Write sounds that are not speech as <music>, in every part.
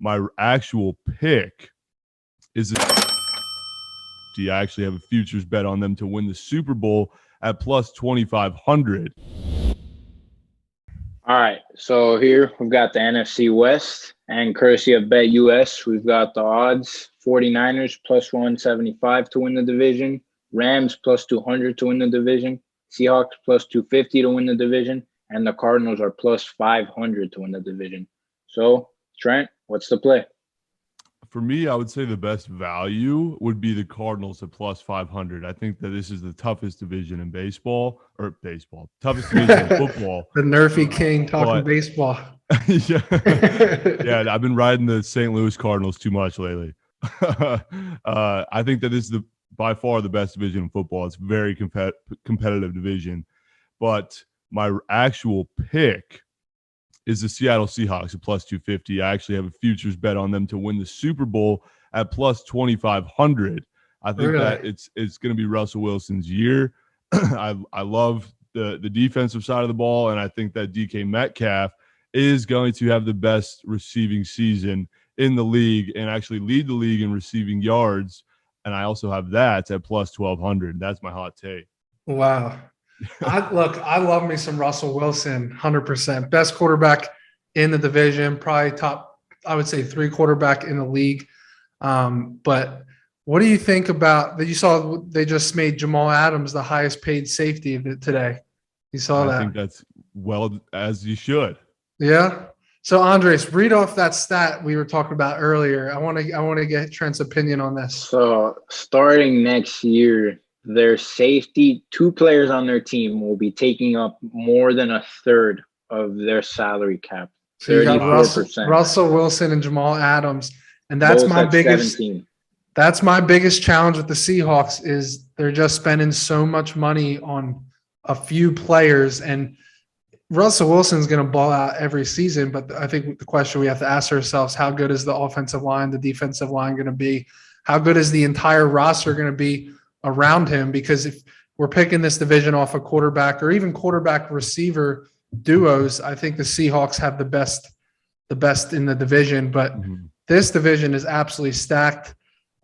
my actual pick is the I actually have a futures bet on them to win the Super Bowl at plus 2500. All right. So here we've got the NFC West and courtesy of BetUS, we've got the odds 49ers plus 175 to win the division, Rams plus 200 to win the division, Seahawks plus 250 to win the division, and the Cardinals are plus 500 to win the division. So, Trent, what's the play? For me, I would say the best value would be the Cardinals at plus 500. I think that this is the toughest division in baseball or baseball, toughest <laughs> division in football. The Nerfy King talking But- baseball. <laughs> yeah. <laughs> yeah, I've been riding the St. Louis Cardinals too much lately. uh, I think that this is the by far the best division in football. It's a very compet- competitive division, but my actual pick is the Seattle Seahawks at plus 250. I actually have a futures bet on them to win the Super Bowl at plus 2500. I think that it's it's going to be Russell Wilson's year. <clears throat> I I love the the defensive side of the ball, and I think that DK Metcalf is going to have the best receiving season in the league and actually lead the league in receiving yards. And I also have that at plus 1200. That's my hot take. Wow. I look, I love me some Russell Wilson, 100%. Best quarterback in the division, probably top, I would say three quarterback in the league. Um, but what do you think about that? You saw they just made Jamal Adams the highest paid safety of it today. You saw I that. I think that's well as you should. Yeah. So Andres, read off that stat we were talking about earlier. I want to I want to get Trent's opinion on this. So, starting next year, their safety, two players on their team will be taking up more than a third of their salary cap. So you got Russell, 34%. Russell Wilson and Jamal Adams, and that's Both my biggest 17. that's my biggest challenge with the Seahawks is they're just spending so much money on a few players and Russell Wilson's going to ball out every season, but I think the question we have to ask ourselves: How good is the offensive line, the defensive line going to be? How good is the entire roster going to be around him? Because if we're picking this division off a quarterback or even quarterback receiver duos, I think the Seahawks have the best, the best in the division. But this division is absolutely stacked.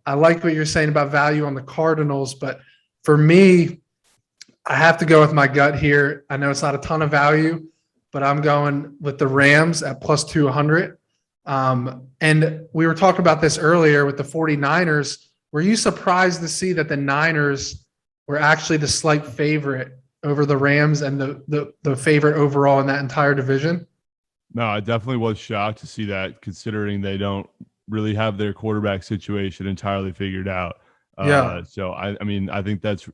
I like what you're saying about value on the Cardinals, but for me, I have to go with my gut here. I know it's not a ton of value, but I'm going with the Rams at plus 200. Um, and we were talking about this earlier with the 49ers. Were you surprised to see that the Niners were actually the slight favorite over the Rams and the, the, the favorite overall in that entire division? No, I definitely was shocked to see that, considering they don't really have their quarterback situation entirely figured out. Yeah. Uh, so I, I mean, I think that's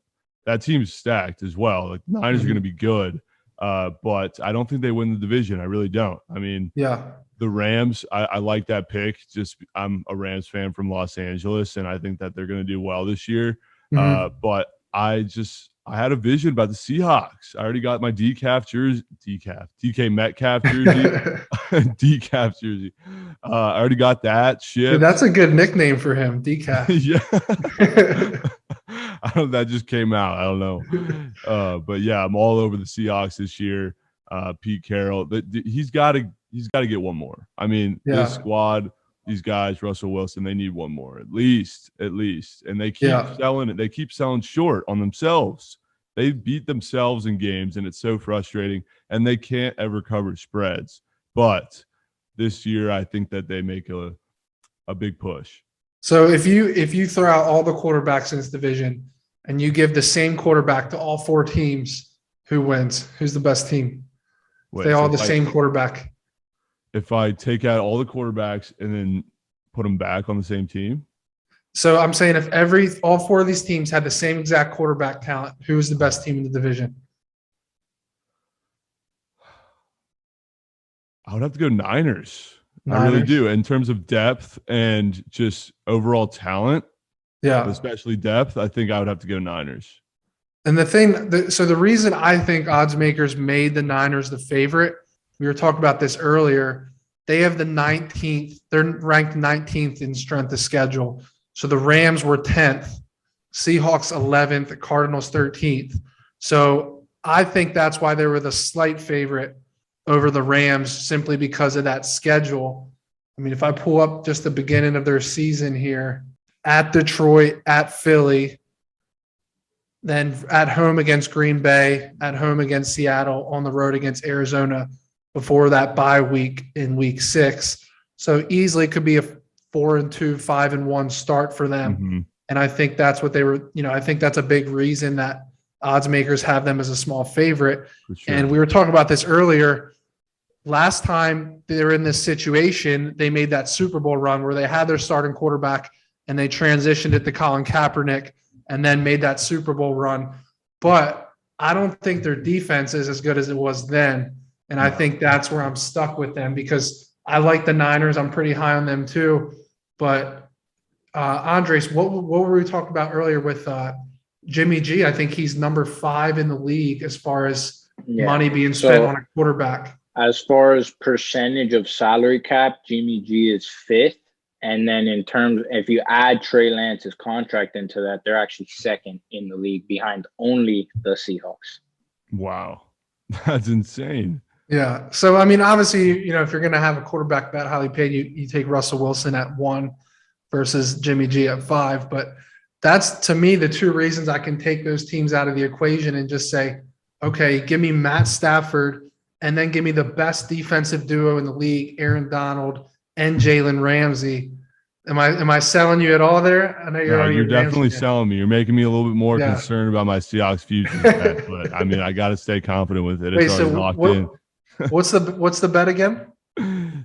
that team's stacked as well. Like Niners Mhm. are going to be good, uh, but I don't think they win the division. I really don't. I mean, Yeah. The Rams, I, I like that pick. Just I'm a Rams fan from Los Angeles, and I think that they're going to do well this year. Mhm. Uh, but I just I had a vision about the Seahawks. I already got my decaf jersey, decaf, DK Metcalf jersey, <laughs> <laughs> decaf jersey. Uh, I already got that shit. That's a good nickname for him, Decaf. <laughs> yeah. I don't. That just came out. I don't know. Uh, but yeah, I'm all over the Seahawks this year. Uh, Pete Carroll, he's got to. He's got to get one more. I mean, Yeah. this squad, these guys, Russell Wilson, they need one more at least, at least. And they keep Yeah. selling it. They keep selling short on themselves. They beat themselves in games, and it's so frustrating. And they can't ever cover spreads. But this year, I think that they make a a big push. So if you if you throw out all the quarterbacks in this division and you give the same quarterback to all four teams, who wins? Who's the best team? Wait, they so all the I- same quarterback. If I take out all the quarterbacks and then put them back on the same team, So I'm saying if every all four of these teams had the same exact quarterback talent, who is the best team in the division? I would have to go Niners. I really do. In terms of depth and just overall talent, Yeah. especially depth, I think I would have to go Niners. And the thing, the, so the reason I think odds makers made the Niners the favorite, we were talking about this earlier. They have the 19th, they're ranked 19th in strength of schedule. So the Rams were 10th, Seahawks 11th, Cardinals 13th. So I think that's why they were the slight favorite over the Rams simply because of that schedule. I mean, if I pull up just the beginning of their season here at Detroit, at Philly, then at home against Green Bay, at home against Seattle, on the road against Arizona before that bye week in week six. So easily could be a four and two, five and one start for them. Mhm. And I think that's what they were, you know, I think that's a big reason that odds makers have them as a small favorite. Sure. And we were talking about this earlier. Last time they were in this situation, they made that Super Bowl run where they had their starting quarterback and they transitioned it to Colin Kaepernick and then made that Super Bowl run. But I don't think their defense is as good as it was then. And I think that's where I'm stuck with them because I like the Niners. I'm pretty high on them too. But uh, Andres, what what were we talking about earlier with uh, Jimmy G? I think he's number five in the league as far as Yeah. money being spent So- on a quarterback. As far as percentage of salary cap, Jimmy G is fifth. And then in terms, if you add Trey Lance's contract into that, they're actually second in the league behind only the Seahawks. wow, <laughs> that's insane. Yeah. So I mean, obviously, you know, if you're going to have a quarterback that highly paid, you you take Russell Wilson at one versus Jimmy G at five. But that's to me the two reasons I can take those teams out of the equation and just say, okay, give me Matt Stafford and then give me the best defensive duo in the league, Aaron Donald and Jalen Ramsey. Am I am I selling you at all there? I know you're, No, you're Ramsey definitely selling me. You're making me a little bit more Yeah. concerned about my Seahawks future. <laughs> but I mean, I got to stay confident with it. It's Wait, already so locked what, in. <laughs> what's the what's the bet again?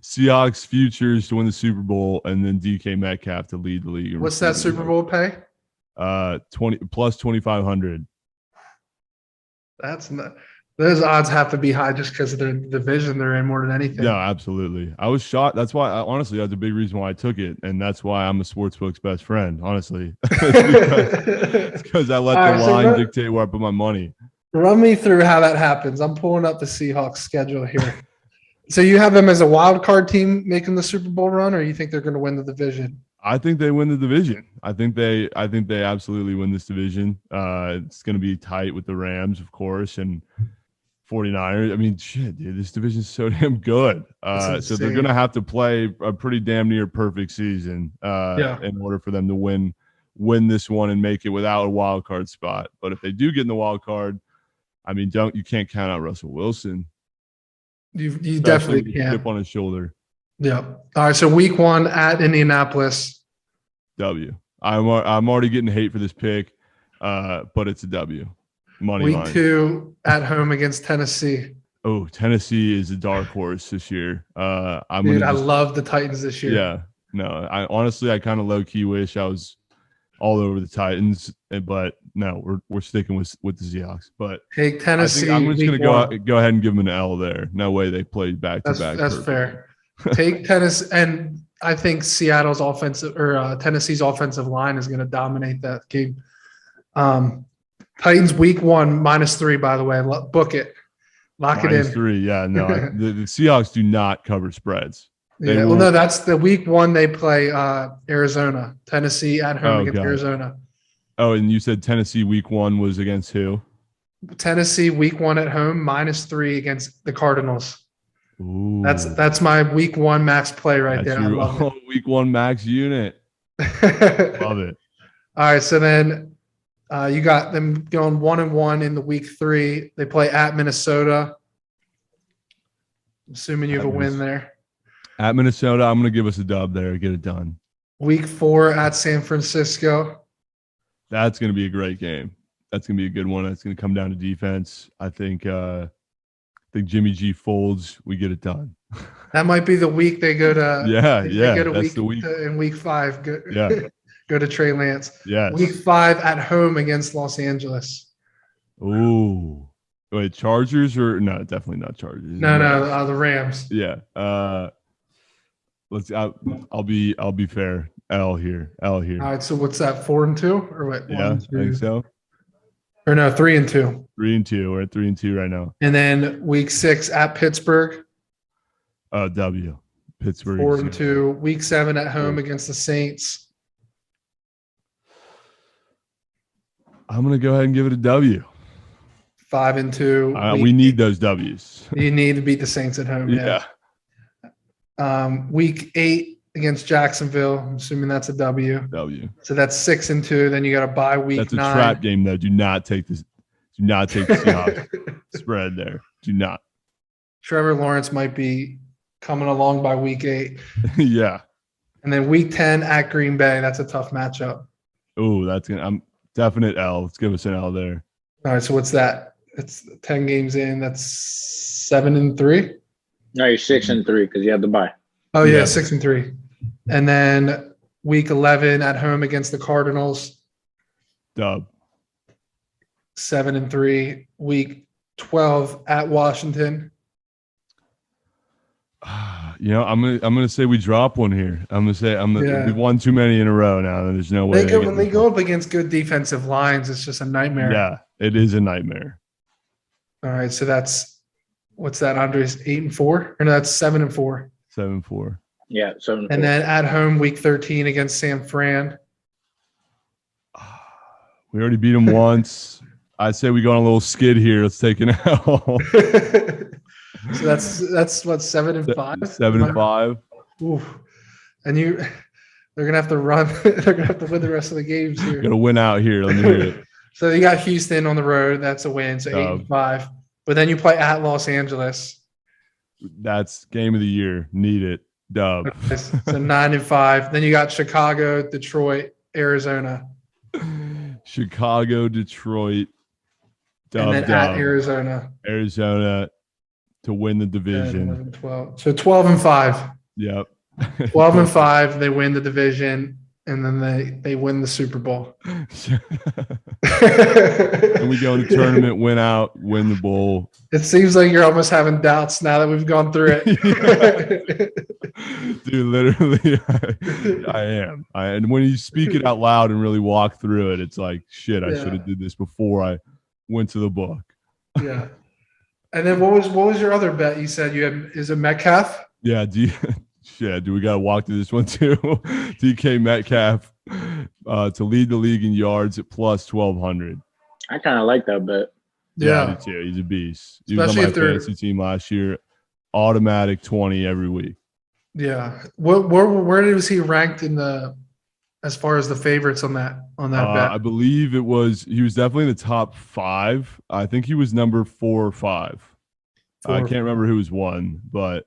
Seahawks futures to win the Super Bowl, and then DK Metcalf to lead the league. What's that Super. Bowl pay? Uh, twenty plus twenty five hundred. That's not those odds have to be high just because of the division they're in more than anything. No, absolutely. I was shocked. That's why, I, honestly, that's a big reason why I took it, and that's why I'm a sportsbook's best friend. Honestly, <laughs> because I let <laughs> All the right, line run- dictate where I put my money. Run me through how that happens. I'm pulling up the Seahawks schedule here. <laughs> so you have them as a wild card team making the Super Bowl run, or you think they're going to win the division? I think they win the division. I think they I think they absolutely win this division. Uh it's going to be tight with the Rams, of course, and 49ers. I mean, shit, dude, this division is so <laughs> damn good. Uh so they're going to have to play a pretty damn near perfect season uh Yeah. in order for them to win win this one and make it without a wild card spot. But if they do get in the wild card, I mean, don't you can't count out Russell Wilson. You you definitely with the can. chip on his shoulder. Yeah. All right. So week one at Indianapolis. W. I'm I'm already getting hate for this pick, uh, but it's a W. Money Week line. two at home against Tennessee. Oh, Tennessee is a dark horse this year. Uh, I'm Dude, gonna I love the Titans this year. yeah. No, I honestly I kind of low key wish I was all over the Titans, eh, but no, we're we're sticking with with the Seahawks. But Take Tennessee. I'm just gonna go out, go ahead and give them an L there. No way they played back to back. that's perfectly. fair. <laughs> Take Tennessee, and I think Seattle's offensive or uh, Tennessee's offensive line is going to dominate that game. Um, Titans week one minus three. By the way, Lo- book it, lock Minus it in. three, yeah. No, I- <laughs> the, the Seahawks do not cover spreads. they Yeah, well, no, that's the week one they play uh, Arizona, Tennessee at home Oh, against God. Arizona. Oh, and you said Tennessee week one was against who? Tennessee week one at home minus three against the Cardinals. Ooh, That's that's my week one max play right that's there. I your <laughs> week one max unit. <laughs> Love it. All right, so then uh, you got them going one and one in the week three. They play at Minnesota. Assuming you have a win Minnes- there. At Minnesota, I'm gonna give us a dub there. Get it done. Week four at San Francisco. That's gonna be a great game. That's gonna be a good one. That's gonna come down to defense. I think. uh I think Jimmy G folds. We get it done. <laughs> That might be the week they go to. yeah, <laughs> they, yeah. They go to That's week, the week. to- in week five. Go, Yeah. <laughs> go to Trey Lance. Yeah. Week five at home against Los Angeles. Ooh. Wait, Chargers or no? Definitely not Chargers. No, no, uh, the Rams. Yeah. Uh let's I'll, I'll be I'll be fair. L here. L here. All right, so what's that? Four and two, or what? yeah, One, I think so. Or no, three and two. Three and two. We're at three and two right now. And then week six at Pittsburgh. Uh W. Pittsburgh. Four and two. Week seven at home against the Saints. I'm gonna go ahead and give it a W. Five and two. Uh, we need those W's. you need to beat the Saints at home. Yeah. yeah. Um, week eight against Jacksonville. I'm assuming that's a W. W. So that's six and two. Then you got a bye week That's a nine. trap game though. Do not take this. Do not take the <laughs> Seahawks spread there. Do not. Trevor Lawrence might be coming along by week eight. <laughs> yeah. And then week 10 at Green Bay. That's a tough matchup. Oh, that's gonna. I'm definite L. Let's give us an L there. All right. So what's that? It's 10 games in. That's seven and three. No, you're six and three because you had the bye. Oh, yeah, Yeah. six and three. And then week 11 at home against the Cardinals, Dub. seven and three. Week 12 at Washington. <sighs> You know, I'm gonna I'm gonna say we drop one here. I'm gonna say I'm gonna, Yeah. we've won too many in a row now. and There's no way. They go, when they go up against good defensive lines, it's just a nightmare. Yeah, it is a nightmare. All right. So that's what's that, Andres? Eight and four? Or no, that's seven and four. Seven four. Yeah, seven. And then at home, week 13 against San Fran. <sighs> We already beat them once. <laughs> I say we go on a little skid here. Let's take an <laughs> L. <laughs> so that's that's what seven and five. Seven and five. Oof. And you, they're gonna have to run. they're gonna have to win the rest of the games here. Got to win out here. Let me hear it. So you got Houston on the road. That's a win. So eight and five. But then you play at Los Angeles. That's game of the year. Need it. Dub. <laughs> So nine and five. Then you got Chicago, Detroit, Arizona, Chicago, Detroit, dub, and then dub. at Arizona. Arizona to win the division. 11, 12. So 12 and five. Yep. <laughs> 12 and five. They win the division, and then they they win the Super Bowl. <laughs> and we go to the tournament, win out, win the bowl. It seems like you're almost having doubts now that we've gone through it. <laughs> Dude, literally, <laughs> I, I am. I, and when you speak it out loud and really walk through it, it's like, shit, I Yeah. should have did this before I went to the book. yeah. And then what was what was your other bet? You said you had is it Metcalf? Yeah, do you, <laughs> shit, do we got to walk through this one too? DK Metcalf uh, to lead the league in yards at plus 1,200. I kind of like that bet. Yeah, I do too. He's a beast. He was on Especially my if they're- fantasy team last year. Automatic 20 every week. Yeah. What where where was he ranked in the as far as the favorites on that on that Uh, bet? I believe it was, he was definitely in the top five. I think he was number four or five. I can't remember who was one, but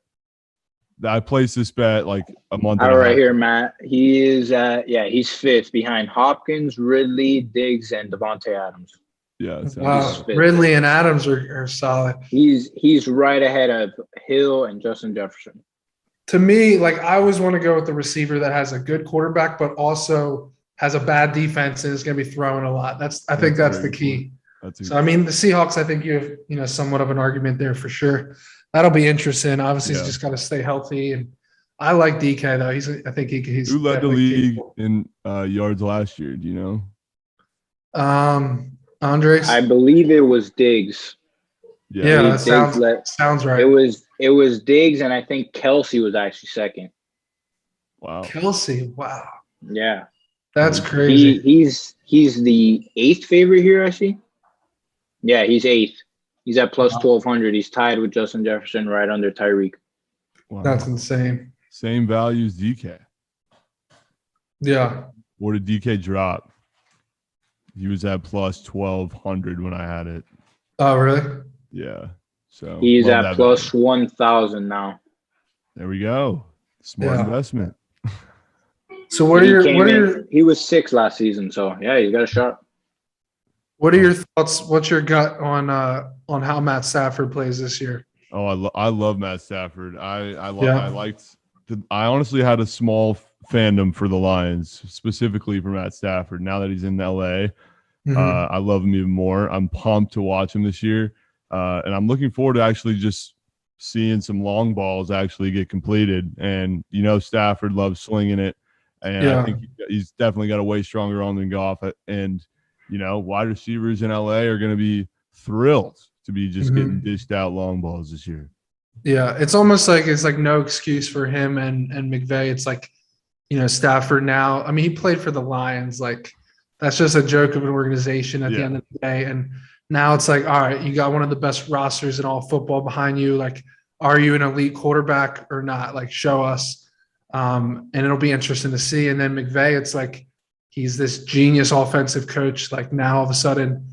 I placed this bet like a month All and a right, here, Matt. He is at yeah, he's fifth behind Hopkins, Ridley, Diggs, and Davante Adams. Yeah. Wow. Ridley and Adams are, are solid. He's he's right ahead of Hill and Justin Jefferson. To me, like I always want to go with the receiver that has a good quarterback, but also has a bad defense and is going to be throwing a lot. That's I think That's that's the key. That's So I mean, the Seahawks, I think you have you know somewhat of an argument there for sure. That'll be interesting. Obviously, Yeah. he's just got to stay healthy, and I like DK though. He's I think he, he's who led the league capable. in uh, yards last year? Do you know? Um, Andres, I believe it was Diggs. Yeah, that Diggs sounds- led- sounds right. it was it was Diggs, and I think Kelce was actually second. Wow. Kelce, wow, Yeah, that's He- he crazy. he's he's the eighth favorite here. I see. Yeah, he's eighth. He's at plus Wow. twelve hundred. He's tied with Justin Jefferson, right under Tyreek. wow. That's insane. Same value as DK. Yeah, What did DK drop? He was at plus 1,200 when I had it. oh really? Yeah. So He's at plus value. one thousand now. There we go. Smart Yeah. investment. <laughs> So what are He your what are in- your He was six last season, so yeah, he's got a shot. what are your thoughts? What's your gut on uh on how Matt Stafford plays this year? Oh, I, lo- I love Matt Stafford. I I, lo- Yeah. I liked. The, I honestly had a small fandom for the Lions, specifically for Matt Stafford. Now that he's in LA, Mhm. uh, I love him even more. I'm pumped to watch him this year, uh, and I'm looking forward to actually just seeing some long balls actually get completed. And you know, Stafford loves slinging it, and Yeah. I think he's definitely got a way stronger arm than Goff. And you know, wide receivers in LA are going to be thrilled to be just Mhm. getting dished out long balls this year. Yeah, it's almost like it's like no excuse for him and and McVay. It's like, you know, Stafford now. I mean, he played for the Lions. Like, that's just a joke of an organization at the end of the day. And now it's like, all right, you got one of the best rosters in all football behind you. Like, are you an elite quarterback or not? Like, show us. Um, and it'll be interesting to see. And then McVay, it's like he's this genius offensive coach. Like now, all of a sudden,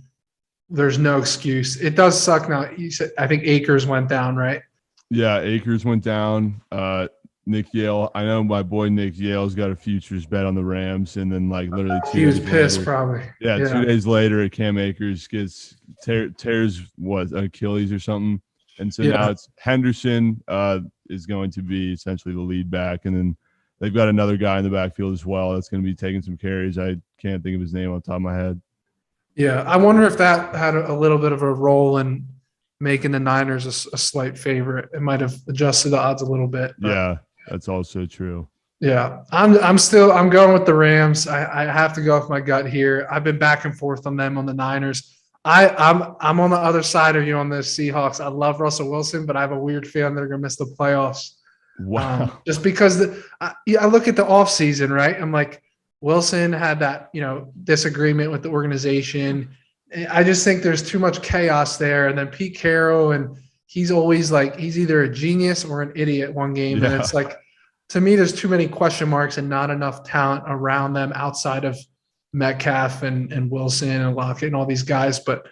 there's no excuse. It does suck now. You said I think Akers went down, right? Yeah, Akers went down. Uh, Nick Yale. I know my boy Nick Yale's got a futures bet on the Rams, and then like literally two He was pissed, later- probably. Yeah, Yeah. two days later, Cam Akers gets tear, tears what Achilles or something, and so Yeah. now it's Henderson uh, is going to be essentially the lead back, and then they've got another guy in the backfield as well that's going to be taking some carries. I can't think of his name on top of my head. Yeah, I wonder if that had a little bit of a role in making the Niners a slight favorite. It might have adjusted the odds a little bit. but- Yeah, that's also true. Yeah, I'm I'm still I'm going with the Rams. I, I have to go off my gut here. I've been back and forth on them on the Niners. I I'm I'm on the other side of you on the Seahawks. I love Russell Wilson, but I have a weird feeling they're gonna miss the playoffs. Wow. Um, just because the, I, I look at the offseason, right? I'm like, Wilson had that, you know, disagreement with the organization. I just think there's too much chaos there. And then Pete Carroll, and he's always like, he's either a genius or an idiot one game. And it's like, to me, there's too many question marks and not enough talent around them outside of Metcalf and, and Wilson and Lockett and all these guys. But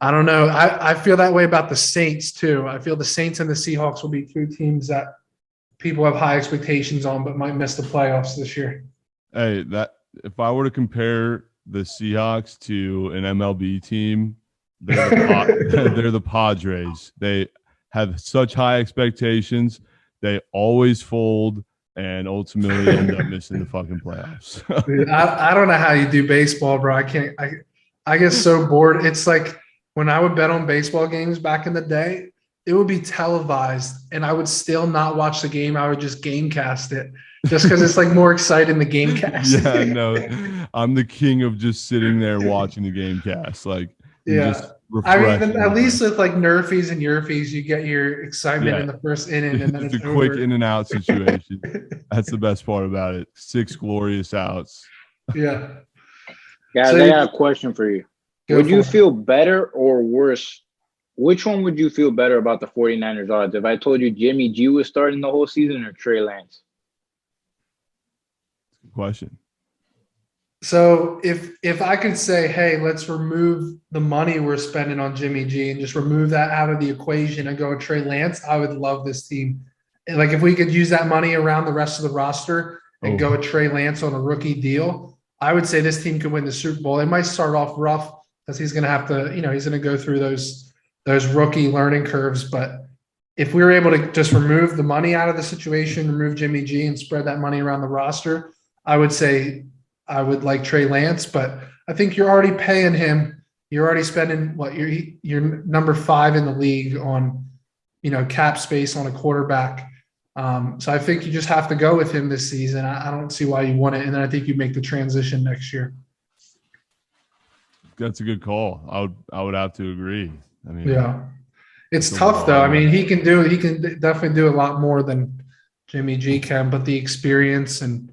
I don't know. I, I feel that way about the Saints too. I feel the Saints and the Seahawks will be two teams that people have high expectations on, but might miss the playoffs this year. Hey, that if I were to compare the Seahawks to an MLB team, they're the, <laughs> they're the Padres. They have such high expectations. They always fold and ultimately end up missing the fucking playoffs. <laughs> Dude, I, I don't know how you do baseball, bro. I can't. I I get so bored. It's like when I would bet on baseball games back in the day, it would be televised, and I would still not watch the game. I would just gamecast it, just because it's like more exciting the gamecast. yeah, no, <laughs> I'm the king of just sitting there watching the game cast. Like, Yeah. just I mean, refreshing. at least with like Nerfies and Yerfies, you get your excitement Yeah. in the first inning, and then <laughs> it's it's, a quick in and out situation. <laughs> That's the best part about it. Six glorious outs. yeah. Guys, So I you- got a question for you. Go would you it. feel better or worse? Which one would you feel better about the 49ers odds? If I told you Jimmy G was starting the whole season or Trey Lance? Good question. So if if I could say, hey, let's remove the money we're spending on Jimmy G and just remove that out of the equation and go with Trey Lance, I would love this team. And like if we could use that money around the rest of the roster and Oh. go with Trey Lance on a rookie deal, I would say this team could win the Super Bowl. It might start off rough because he's gonna have to, you know, he's gonna go through those those rookie learning curves. But if we were able to just remove the money out of the situation, remove Jimmy G and spread that money around the roster, I would say I would like Trey Lance, but I think you're already paying him. You're already spending what you're you're number five in the league on, you know, cap space on a quarterback. Um, so I think you just have to go with him this season. I, I don't see why you want it, and then I think you make the transition next year. That's a good call. I would I would have to agree. I mean, Yeah, it's tough though. I mean, he can do he can definitely do a lot more than Jimmy G can, but the experience and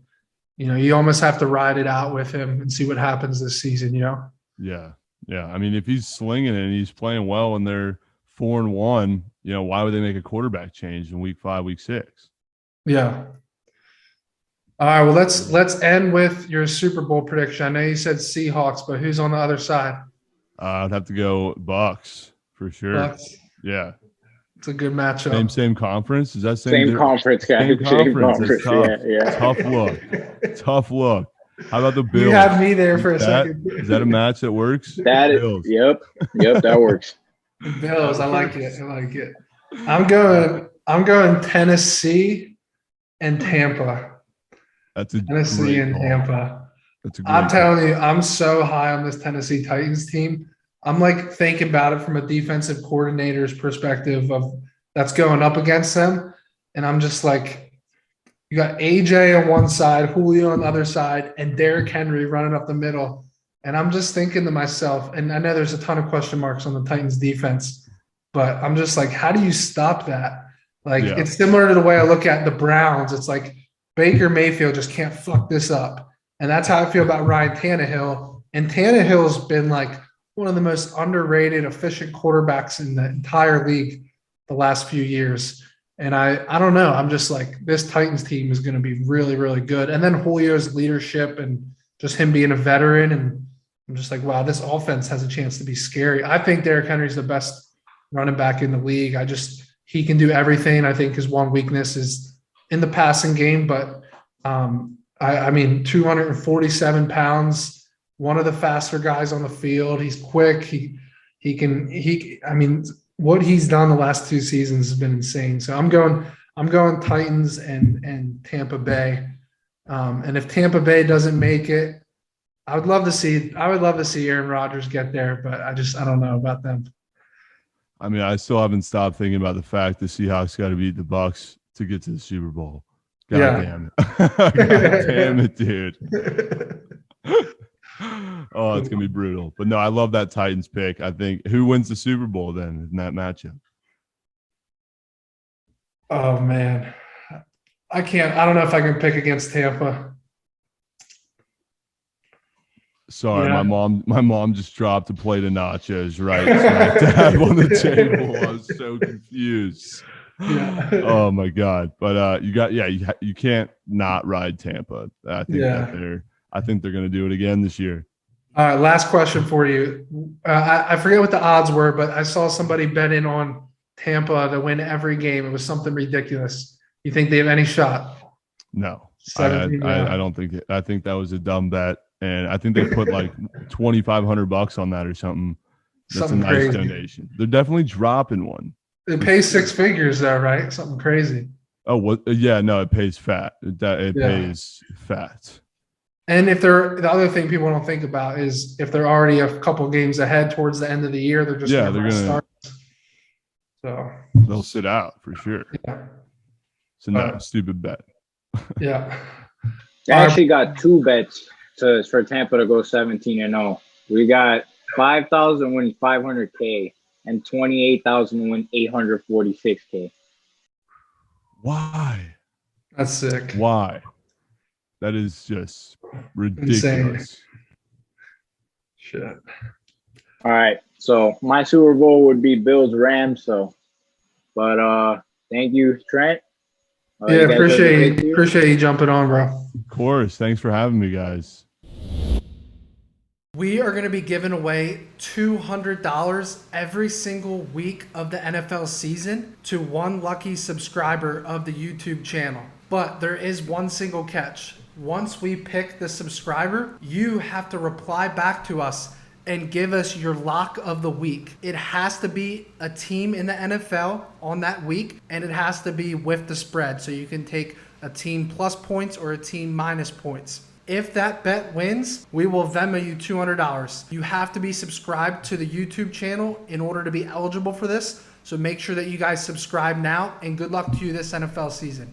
you know you almost have to ride it out with him and see what happens this season. You know. yeah, yeah. I mean, if he's slinging it and he's playing well and they're four and one, you know, why would they make a quarterback change in week five, week six? Yeah. All right. Well, let's let's end with your Super Bowl prediction. I know you said Seahawks, but who's on the other side? Uh, I'd have to go Bucks for sure. Bucks. Yeah, It's a good matchup. same same conference. Is that same, Same di- conference, guys. Same <laughs> Same conference. conference. It's Yeah, yeah. tough look? <laughs> Tough look. How about the Bills? You had me there for a Is that- second. Is that a match that works? <laughs> That is, Bills. yep, yep, that works. Bills. I like it. I like it. I'm going. I'm going Tennessee and Tampa. That's a Tennessee great and call. Tampa. That's a great I'm call. telling you, I'm so high on this Tennessee Titans team. I'm like thinking about it from a defensive coordinator's perspective of that's going up against them. And I'm just like, you got AJ on one side, Julio on the other side, and Derrick Henry running up the middle. And I'm just thinking to myself, and I know there's a ton of question marks on the Titans defense, but I'm just like, how do you stop that? Like, Yeah. it's similar to the way I look at the Browns. It's like Baker Mayfield just can't fuck this up. And that's how I feel about Ryan Tannehill. And Tannehill's been like one of the most underrated, efficient quarterbacks in the entire league the last few years. And I, I don't know. I'm just like this Titans team is going to be really, really good. And then Julio's leadership and just him being a veteran, and I'm just like, wow, this offense has a chance to be scary. I think Derrick Henry's the best running back in the league. I just he can do everything. I think his one weakness is in the passing game, but um, I, I mean, 247 pounds, one of the faster guys on the field. He's quick. He he can he. I mean, what he's done the last two seasons has been insane. So I'm going I'm going Titans and and Tampa Bay. Um, and if Tampa Bay doesn't make it, I would love to see I would love to see Aaron Rodgers get there, but I just I don't know about them. I mean, I still haven't stopped thinking about the fact the Seahawks got to beat the Bucks to get to the Super Bowl. God Yeah. damn it. <laughs> God damn it, dude. <laughs> oh, it's gonna be brutal. But no, I love that Titans pick. I think who wins the Super Bowl then in that matchup? Oh man. I can't I don't know if I can pick against Tampa. Sorry, Yeah. my mom my mom just dropped a plate of nachos right smack on the table. I was so confused. Yeah. oh my god. But uh you got yeah, you, you can't not ride Tampa. I think Yeah. that they're I think they're going to do it again this year. All right, last question for you. Uh, I, I forget what the odds were, but I saw somebody bet in on Tampa to win every game. It was something ridiculous. You think they have any shot? No. I, I, I, don't think It, I think that was a dumb bet and I think they put like <laughs> 2500 bucks on that or something. That's Something a nice crazy. donation. They're definitely dropping one. It pays six figures though, right? Something crazy. Oh, what? Yeah, no, it pays fat. It, that- it Yeah. pays fat. And if they're the other thing people don't think about is if they're already a couple games ahead towards the end of the year, they're just Yeah, gonna they're gonna- starters. So They'll sit out for sure. yeah, So no, Uh, stupid bet. <laughs> yeah. I actually got two bets to for Tampa to go 17 and 0. We got 5,000 win 500k and 28,000 win 846k. Why? That's sick. Why? That is just ridiculous. Shit. All right. So my Super Bowl would be Bills Rams. So, but uh, thank you, Trent. Uh, Yeah, you guys have a appreciate you, appreciate you jumping on, bro. Of course. Thanks for having me, guys. We are going to be giving away $200 every single week of the NFL season to one lucky subscriber of the YouTube channel. But there is one single catch. Once we pick the subscriber, you have to reply back to us and give us your lock of the week. It has to be a team in the NFL on that week, and it has to be with the spread. So you can take a team plus points or a team minus points. If that bet wins, we will Venmo you $200. You have to be subscribed to the YouTube channel in order to be eligible for this. So make sure that you guys subscribe now, and good luck to you this NFL season.